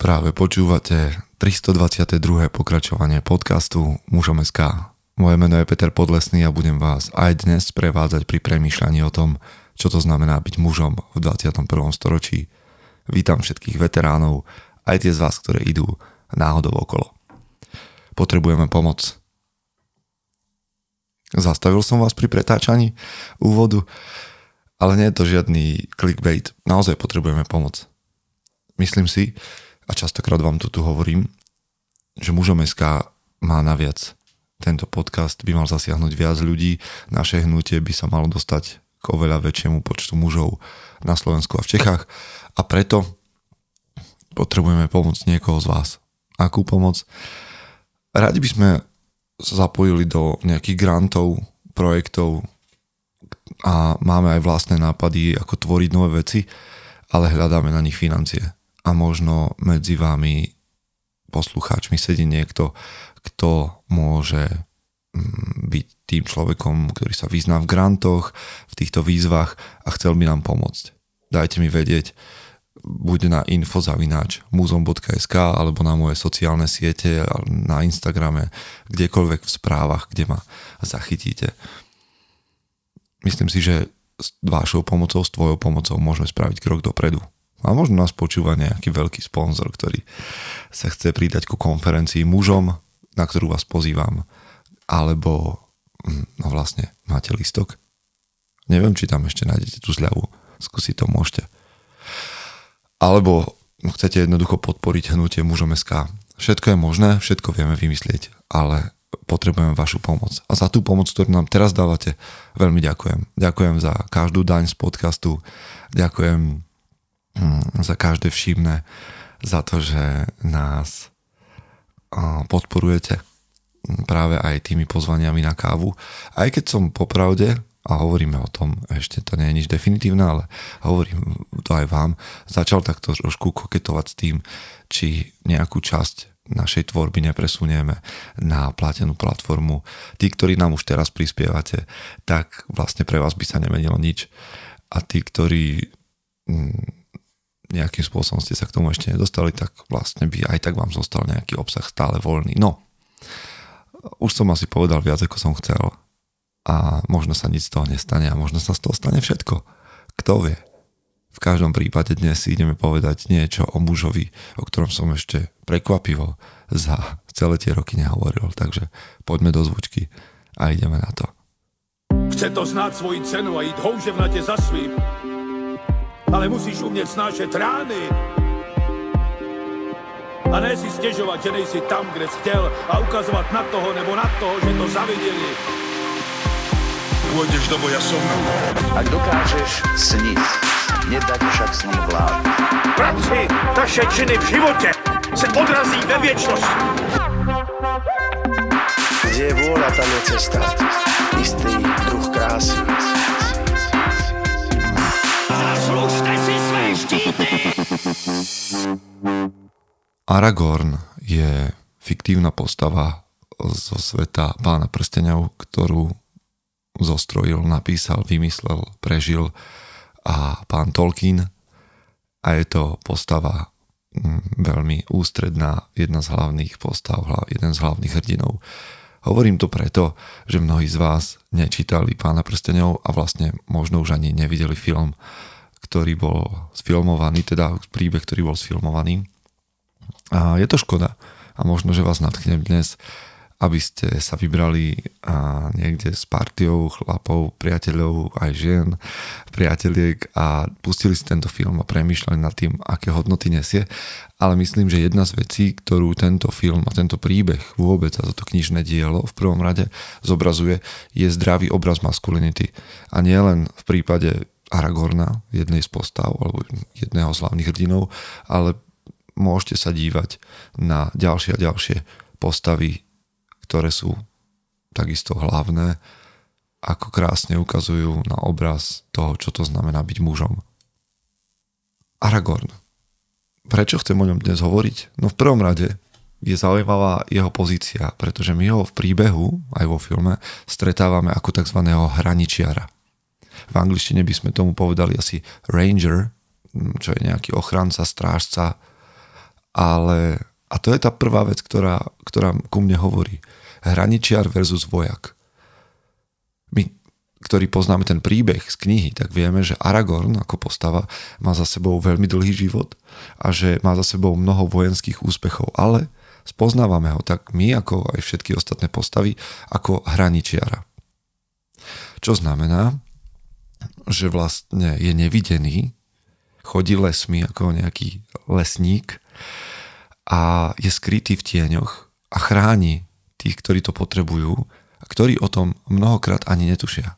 Práve počúvate 322. pokračovanie podcastu Mužom SK. Moje meno je Peter Podlesný a budem vás aj dnes prevádzať pri premýšľaní o tom, čo to znamená byť mužom v 21. storočí. Vítam všetkých veteránov, aj tie z vás, ktoré idú náhodou okolo. Potrebujeme pomoc. Zastavil som vás pri pretáčaní úvodu, ale nie je to žiadny clickbait. Naozaj potrebujeme pomoc. Myslím si, a častokrát vám to tu hovorím, že mužom SK má naviac. Tento podcast by mal zasiahnuť viac ľudí, naše hnutie by sa malo dostať k oveľa väčšiemu počtu mužov na Slovensku a v Čechách a preto potrebujeme pomoc niekoho z vás. Akú pomoc? Radi by sme sa zapojili do nejakých grantov, projektov a máme aj vlastné nápady, ako tvoriť nové veci, ale hľadáme na nich financie a možno medzi vami poslucháčmi sedí niekto, kto môže mm, byť tým človekom, ktorý sa vyzná v grantoch, v týchto výzvach a chcel by nám pomôcť. Dajte mi vedieť, buď na infozavináč muzom.sk alebo na moje sociálne siete, na Instagrame, kdekoľvek v správach, kde ma zachytíte. Myslím si, že s vašou pomocou, s tvojou pomocou môžeme spraviť krok dopredu. A možno nás počúva nejaký veľký sponzor, ktorý sa chce pridať ku konferencii mužom, na ktorú vás pozývam. Alebo, hm, no vlastne, máte listok? Neviem, či tam ešte nájdete tú zľavu. Skúsiť to môžete. Alebo chcete jednoducho podporiť hnutie mužom SK. Všetko je možné, všetko vieme vymyslieť, ale potrebujeme vašu pomoc. A za tú pomoc, ktorú nám teraz dávate, veľmi ďakujem. Ďakujem za každú daň z podcastu, ďakujem za každé všimné, za to, že nás podporujete práve aj tými pozvaniami na kávu. Aj keď som popravde, a hovoríme o tom, ešte to nie je nič definitívne, ale hovorím to aj vám, začal takto trošku koketovať s tým, či nejakú časť našej tvorby nepresunieme na platenú platformu. Tí, ktorí nám už teraz prispievate, tak vlastne pre vás by sa nemenilo nič. A tí, ktorí mm, nejakým spôsobom ste sa k tomu ešte nedostali, tak vlastne by aj tak vám zostal nejaký obsah stále voľný. No, už som asi povedal viac, ako som chcel a možno sa nič z toho nestane a možno sa z toho stane všetko. Kto vie? V každom prípade dnes si ideme povedať niečo o mužovi, o ktorom som ešte prekvapivo za celé tie roky nehovoril. Takže poďme do zvučky a ideme na to. Chce to znáť svoji cenu a ísť houževnate za svým ale musíš umět snášet rány. A ne si stěžovat, že nejsi tam, kde jsi chtěl a ukazovat na toho nebo na toho, že to zaviděli. Pôjdeš do boja som. Ak dokážeš sniť, nedať však snom vlád. Práci, taše činy v životě se odrazí ve věčnosti. Kde je vôľa, tam je cesta. Istý druh krásy. Aragorn je fiktívna postava zo sveta pána prstenov, ktorú zostrojil, napísal, vymyslel, prežil a pán Tolkien a je to postava mm, veľmi ústredná, jedna z hlavných postav, jeden z hlavných hrdinov. Hovorím to preto, že mnohí z vás nečítali pána prstenov a vlastne možno už ani nevideli film, ktorý bol sfilmovaný, teda príbeh, ktorý bol sfilmovaný a je to škoda. A možno, že vás natchnem dnes, aby ste sa vybrali a niekde s partiou chlapov, priateľov, aj žien, priateliek a pustili si tento film a premýšľali nad tým, aké hodnoty nesie. Ale myslím, že jedna z vecí, ktorú tento film a tento príbeh vôbec a toto knižné dielo v prvom rade zobrazuje, je zdravý obraz maskulinity. A nie len v prípade Aragorna, jednej z postav alebo jedného z hlavných hrdinov, ale môžete sa dívať na ďalšie a ďalšie postavy, ktoré sú takisto hlavné, ako krásne ukazujú na obraz toho, čo to znamená byť mužom. Aragorn. Prečo chcem o ňom dnes hovoriť? No v prvom rade je zaujímavá jeho pozícia, pretože my ho v príbehu, aj vo filme, stretávame ako tzv. hraničiara. V angličtine by sme tomu povedali asi ranger, čo je nejaký ochranca, strážca Ale, a to je tá prvá vec, ktorá, ktorá ku mne hovorí. Hraničiar versus vojak. My, ktorí poznáme ten príbeh z knihy, tak vieme, že Aragorn ako postava má za sebou veľmi dlhý život a že má za sebou mnoho vojenských úspechov, ale spoznávame ho tak my, ako aj všetky ostatné postavy, ako hraničiara. Čo znamená, že vlastne je nevidený, chodí lesmi ako nejaký lesník a je skrytý v tieňoch a chráni tých, ktorí to potrebujú a ktorí o tom mnohokrát ani netušia.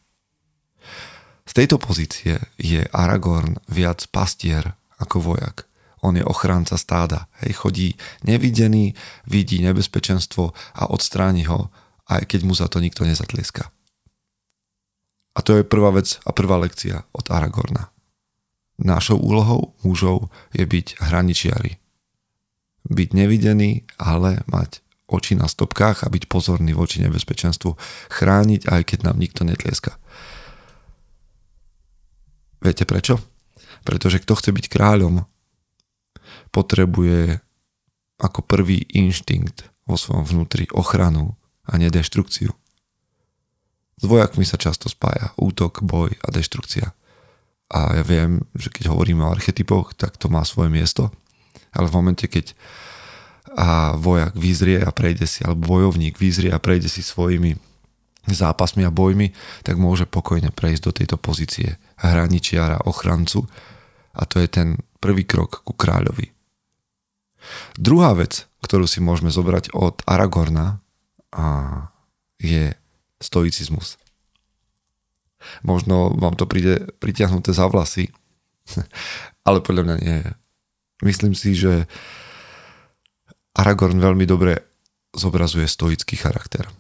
Z tejto pozície je Aragorn viac pastier ako vojak. On je ochránca stáda. Hej, chodí nevidený, vidí nebezpečenstvo a odstráni ho, aj keď mu za to nikto nezatlieska. A to je prvá vec a prvá lekcia od Aragorna. Našou úlohou mužov je byť hraničiari. Byť nevidený, ale mať oči na stopkách a byť pozorný voči nebezpečenstvu. Chrániť, aj keď nám nikto netlieska. Viete prečo? Pretože kto chce byť kráľom, potrebuje ako prvý inštinkt vo svojom vnútri ochranu a nedeštrukciu. S vojakmi sa často spája útok, boj a deštrukcia. A ja viem, že keď hovoríme o archetypoch, tak to má svoje miesto, ale v momente, keď a vojak vyzrie a prejde si, alebo bojovník vyzrie a prejde si svojimi zápasmi a bojmi, tak môže pokojne prejsť do tejto pozície hraničiara, ochrancu a to je ten prvý krok ku kráľovi. Druhá vec, ktorú si môžeme zobrať od Aragorna a je stoicizmus. Možno vám to príde pritiahnuté za vlasy, ale podľa mňa nie. Myslím si, že Aragorn veľmi dobre zobrazuje stoický charakter.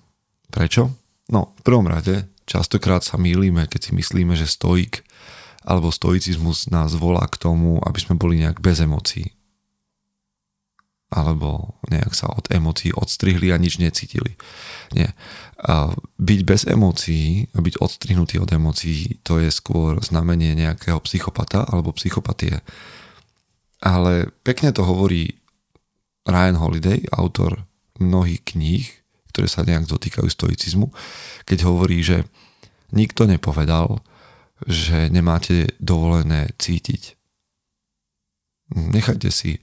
Prečo? No, v prvom rade, častokrát sa mýlime, keď si myslíme, že stoik alebo stoicizmus nás volá k tomu, aby sme boli nejak bez emócií alebo nejak sa od emócií odstrihli a nič necítili. Nie. A byť bez emócií byť odstrihnutý od emócií, to je skôr znamenie nejakého psychopata alebo psychopatie. Ale pekne to hovorí Ryan Holiday, autor mnohých kníh, ktoré sa nejak dotýkajú stoicizmu, keď hovorí, že nikto nepovedal, že nemáte dovolené cítiť. Nechajte si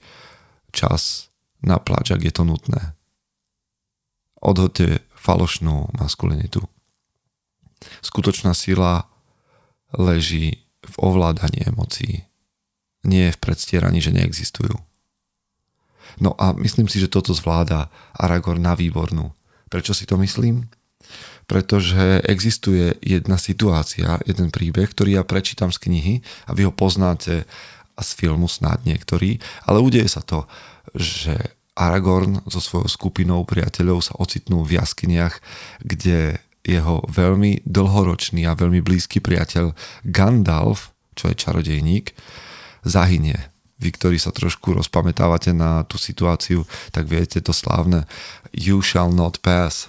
čas na pláč, ak je to nutné. Odhoďte falošnú maskulinitu. Skutočná sila leží v ovládaní emócií, nie v predstieraní, že neexistujú. No a myslím si, že toto zvláda Aragorn na výbornú. Prečo si to myslím? Pretože existuje jedna situácia, jeden príbeh, ktorý ja prečítam z knihy a vy ho poznáte a z filmu snad niektorí, ale udeje sa to že Aragorn so svojou skupinou priateľov sa ocitnú v jaskyniach, kde jeho veľmi dlhoročný a veľmi blízky priateľ Gandalf, čo je čarodejník, zahynie. Vy, ktorí sa trošku rozpamätávate na tú situáciu, tak viete to slávne You shall not pass,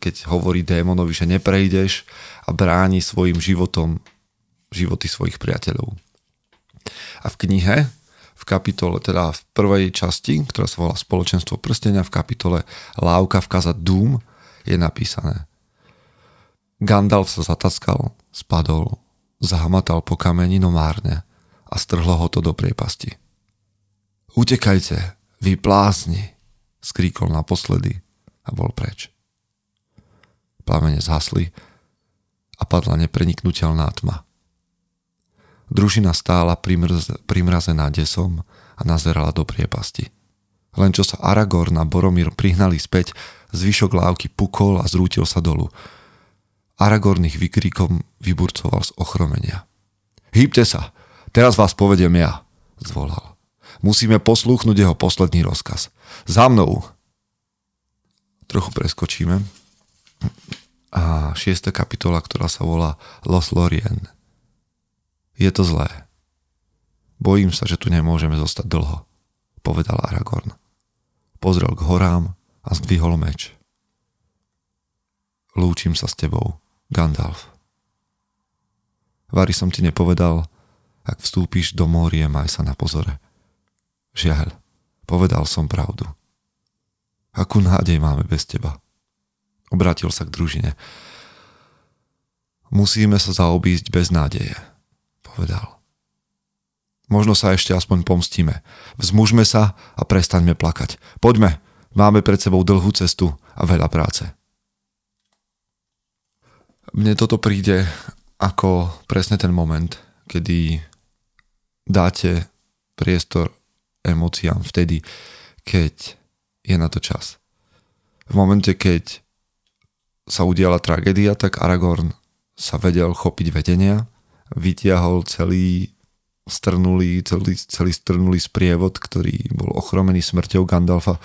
keď hovorí démonovi, že neprejdeš a bráni svojim životom životy svojich priateľov. A v knihe kapitole, teda v prvej časti, ktorá sa volá Spoločenstvo prstenia, v kapitole Lávka v kaza Doom je napísané. Gandalf sa zataskal, spadol, zahmatal po kameni, no márne a strhlo ho to do priepasti. Utekajte, vy plázni, skríkol naposledy a bol preč. Plamene zhasli a padla nepreniknutelná tma. Družina stála primrz, primrazená desom a nazerala do priepasti. Len čo sa Aragorn a Boromír prihnali späť, zvyšok lávky pukol a zrútil sa dolu. Aragorn ich vykrikom vyburcoval z ochromenia. Hýbte sa, teraz vás povedem ja, zvolal. Musíme poslúchnuť jeho posledný rozkaz. Za mnou! Trochu preskočíme. A šiesta kapitola, ktorá sa volá Los Lorien – je to zlé. Bojím sa, že tu nemôžeme zostať dlho, povedal Aragorn. Pozrel k horám a zdvihol meč. Lúčim sa s tebou, Gandalf. Vary som ti nepovedal, ak vstúpiš do mórie, maj sa na pozore. Žiaľ, Povedal som pravdu. Akú nádej máme bez teba? Obrátil sa k družine. Musíme sa zaobísť bez nádeje, povedal. Možno sa ešte aspoň pomstíme. Vzmužme sa a prestaňme plakať. Poďme, máme pred sebou dlhú cestu a veľa práce. Mne toto príde ako presne ten moment, kedy dáte priestor emóciám vtedy, keď je na to čas. V momente, keď sa udiala tragédia, tak Aragorn sa vedel chopiť vedenia, vytiahol celý strnulý, celý, celý strnulý sprievod, ktorý bol ochromený smrťou Gandalfa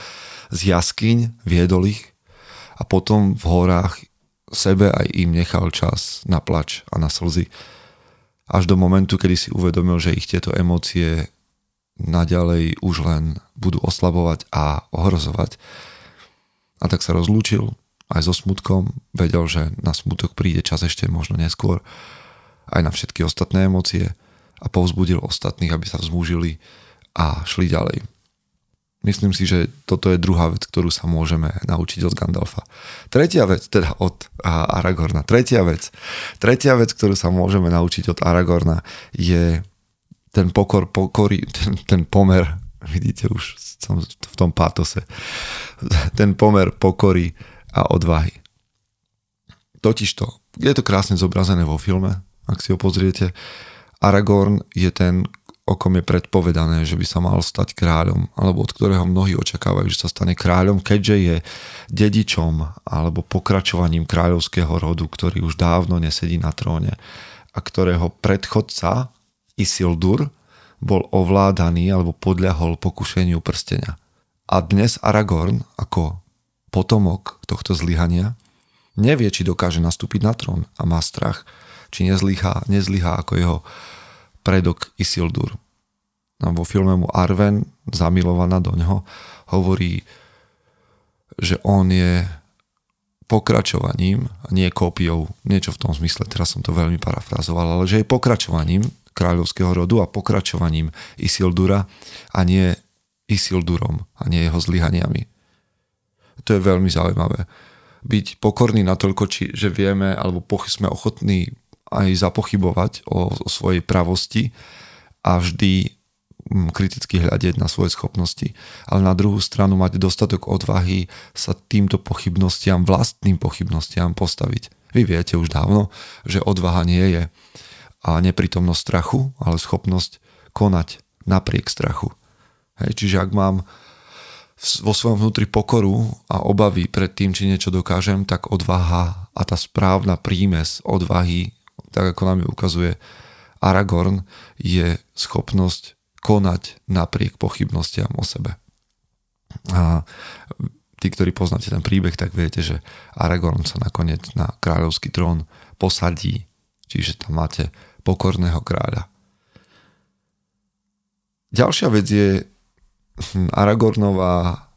z jaskyň, viedol ich a potom v horách sebe aj im nechal čas na plač a na slzy. Až do momentu, kedy si uvedomil, že ich tieto emócie naďalej už len budú oslabovať a ohrozovať. A tak sa rozlúčil aj so smutkom, vedel, že na smutok príde čas ešte možno neskôr, aj na všetky ostatné emócie a povzbudil ostatných, aby sa vzmúžili a šli ďalej. Myslím si, že toto je druhá vec, ktorú sa môžeme naučiť od Gandalfa. Tretia vec, teda od Aragorna. Tretia vec, tretia vec, ktorú sa môžeme naučiť od Aragorna je ten pokor, pokory, ten, ten pomer, vidíte už som v tom pátose, ten pomer pokory a odvahy. Totižto, je to krásne zobrazené vo filme, ak si ho pozriete. Aragorn je ten, o kom je predpovedané, že by sa mal stať kráľom, alebo od ktorého mnohí očakávajú, že sa stane kráľom, keďže je dedičom alebo pokračovaním kráľovského rodu, ktorý už dávno nesedí na tróne a ktorého predchodca Isildur bol ovládaný alebo podľahol pokušeniu prstenia. A dnes Aragorn ako potomok tohto zlyhania nevie, či dokáže nastúpiť na trón a má strach, či nezlyhá, nezlyhá ako jeho predok Isildur. A vo filme mu Arven, zamilovaná do ňoho, hovorí, že on je pokračovaním, nie kópiou, niečo v tom zmysle, teraz som to veľmi parafrazoval, ale že je pokračovaním kráľovského rodu a pokračovaním Isildura a nie Isildurom a nie jeho zlyhaniami. To je veľmi zaujímavé. Byť pokorný natoľko, či, že vieme, alebo sme ochotní aj zapochybovať o, o svojej pravosti a vždy mm, kriticky hľadiť na svoje schopnosti, ale na druhú stranu mať dostatok odvahy sa týmto pochybnostiam, vlastným pochybnostiam postaviť. Vy viete už dávno, že odvaha nie je a neprítomnosť strachu, ale schopnosť konať napriek strachu. Hej, čiže ak mám vo svojom vnútri pokoru a obavy pred tým, či niečo dokážem, tak odvaha a tá správna prímes odvahy, tak ako nám ju ukazuje Aragorn, je schopnosť konať napriek pochybnostiam o sebe. A tí, ktorí poznáte ten príbeh, tak viete, že Aragorn sa nakoniec na kráľovský trón posadí, čiže tam máte pokorného kráľa. Ďalšia vec je Aragornová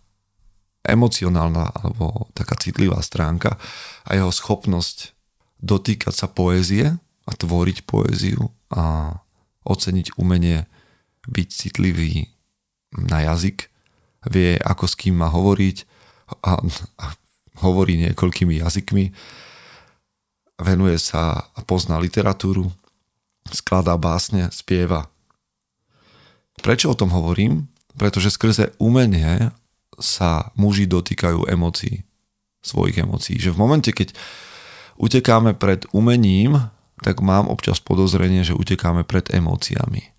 emocionálna alebo taká citlivá stránka a jeho schopnosť dotýkať sa poézie a tvoriť poéziu a oceniť umenie byť citlivý na jazyk, vie ako s kým má hovoriť a, a hovorí niekoľkými jazykmi, venuje sa a pozná literatúru, skladá básne, spieva. Prečo o tom hovorím? Pretože skrze umenie sa muži dotýkajú emócií, svojich emócií. Že v momente, keď utekáme pred umením, tak mám občas podozrenie, že utekáme pred emóciami.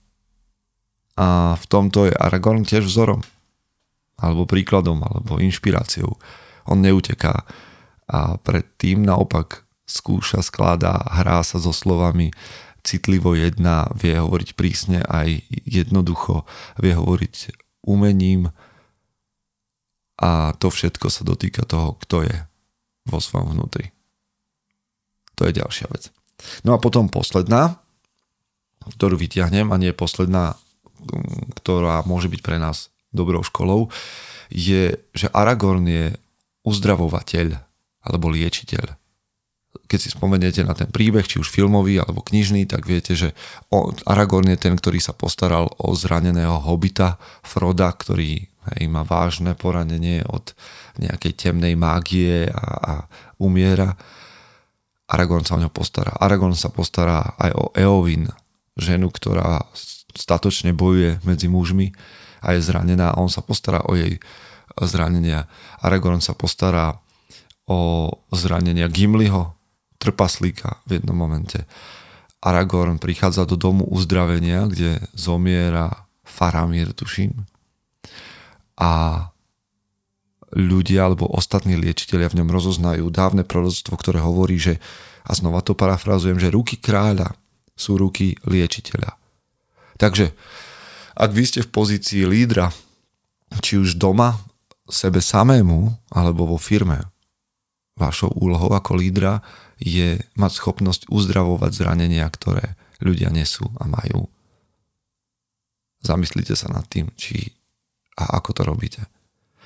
A v tomto je Aragorn tiež vzorom. Alebo príkladom, alebo inšpiráciou. On neuteká. A predtým naopak skúša, skladá, hrá sa so slovami, citlivo jedná, vie hovoriť prísne aj jednoducho, vie hovoriť umením a to všetko sa dotýka toho, kto je vo svojom vnútri. To je ďalšia vec. No a potom posledná, ktorú vyťahnem a nie posledná, ktorá môže byť pre nás dobrou školou, je, že Aragorn je uzdravovateľ alebo liečiteľ keď si spomeniete na ten príbeh, či už filmový alebo knižný, tak viete, že Aragorn je ten, ktorý sa postaral o zraneného hobita Froda, ktorý hej, má vážne poranenie od nejakej temnej mágie a, a umiera. Aragorn sa o ňo postará. Aragorn sa postará aj o Eowyn, ženu, ktorá statočne bojuje medzi mužmi a je zranená a on sa postará o jej zranenia. Aragorn sa postará o zranenia Gimliho, trpaslíka v jednom momente. Aragorn prichádza do domu uzdravenia, kde zomiera Faramir, tuším. A ľudia alebo ostatní liečiteľia v ňom rozoznajú dávne proroctvo, ktoré hovorí, že, a znova to parafrazujem, že ruky kráľa sú ruky liečiteľa. Takže, ak vy ste v pozícii lídra, či už doma, sebe samému, alebo vo firme, vašou úlohou ako lídra je mať schopnosť uzdravovať zranenia, ktoré ľudia nesú a majú. Zamyslite sa nad tým, či a ako to robíte.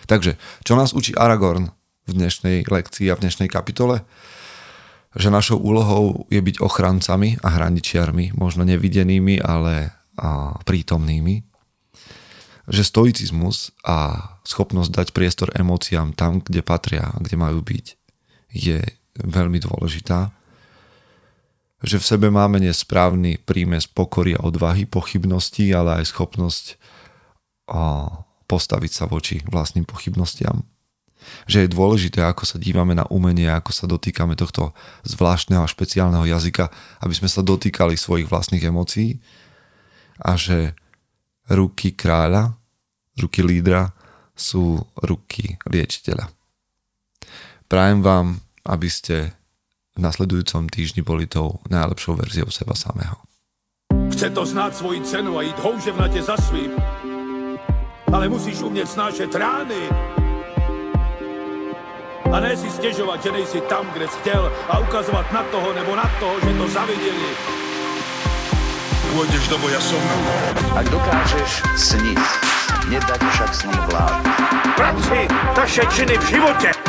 Takže, čo nás učí Aragorn v dnešnej lekcii a v dnešnej kapitole? Že našou úlohou je byť ochrancami a hraničiarmi, možno nevidenými, ale a prítomnými. Že stoicizmus a schopnosť dať priestor emóciám tam, kde patria a kde majú byť, je veľmi dôležitá. Že v sebe máme nesprávny prímes pokory a odvahy, pochybnosti, ale aj schopnosť postaviť sa voči vlastným pochybnostiam. Že je dôležité, ako sa dívame na umenie, ako sa dotýkame tohto zvláštneho a špeciálneho jazyka, aby sme sa dotýkali svojich vlastných emócií a že ruky kráľa, ruky lídra sú ruky liečiteľa. Prajem vám aby ste v nasledujúcom týždni boli tou najlepšou verziou seba samého. Chce to znát svoji cenu a jít houževnatě za svým. Ale musíš umět snášet rány. A ne si stěžovat, že nejsi tam, kde jsi chtěl a ukazovat na toho nebo na toho, že to zaviděli. Pôjdeš do boja som. Ak dokážeš sniť, nedať však snom vlád. Práci, taše činy v životě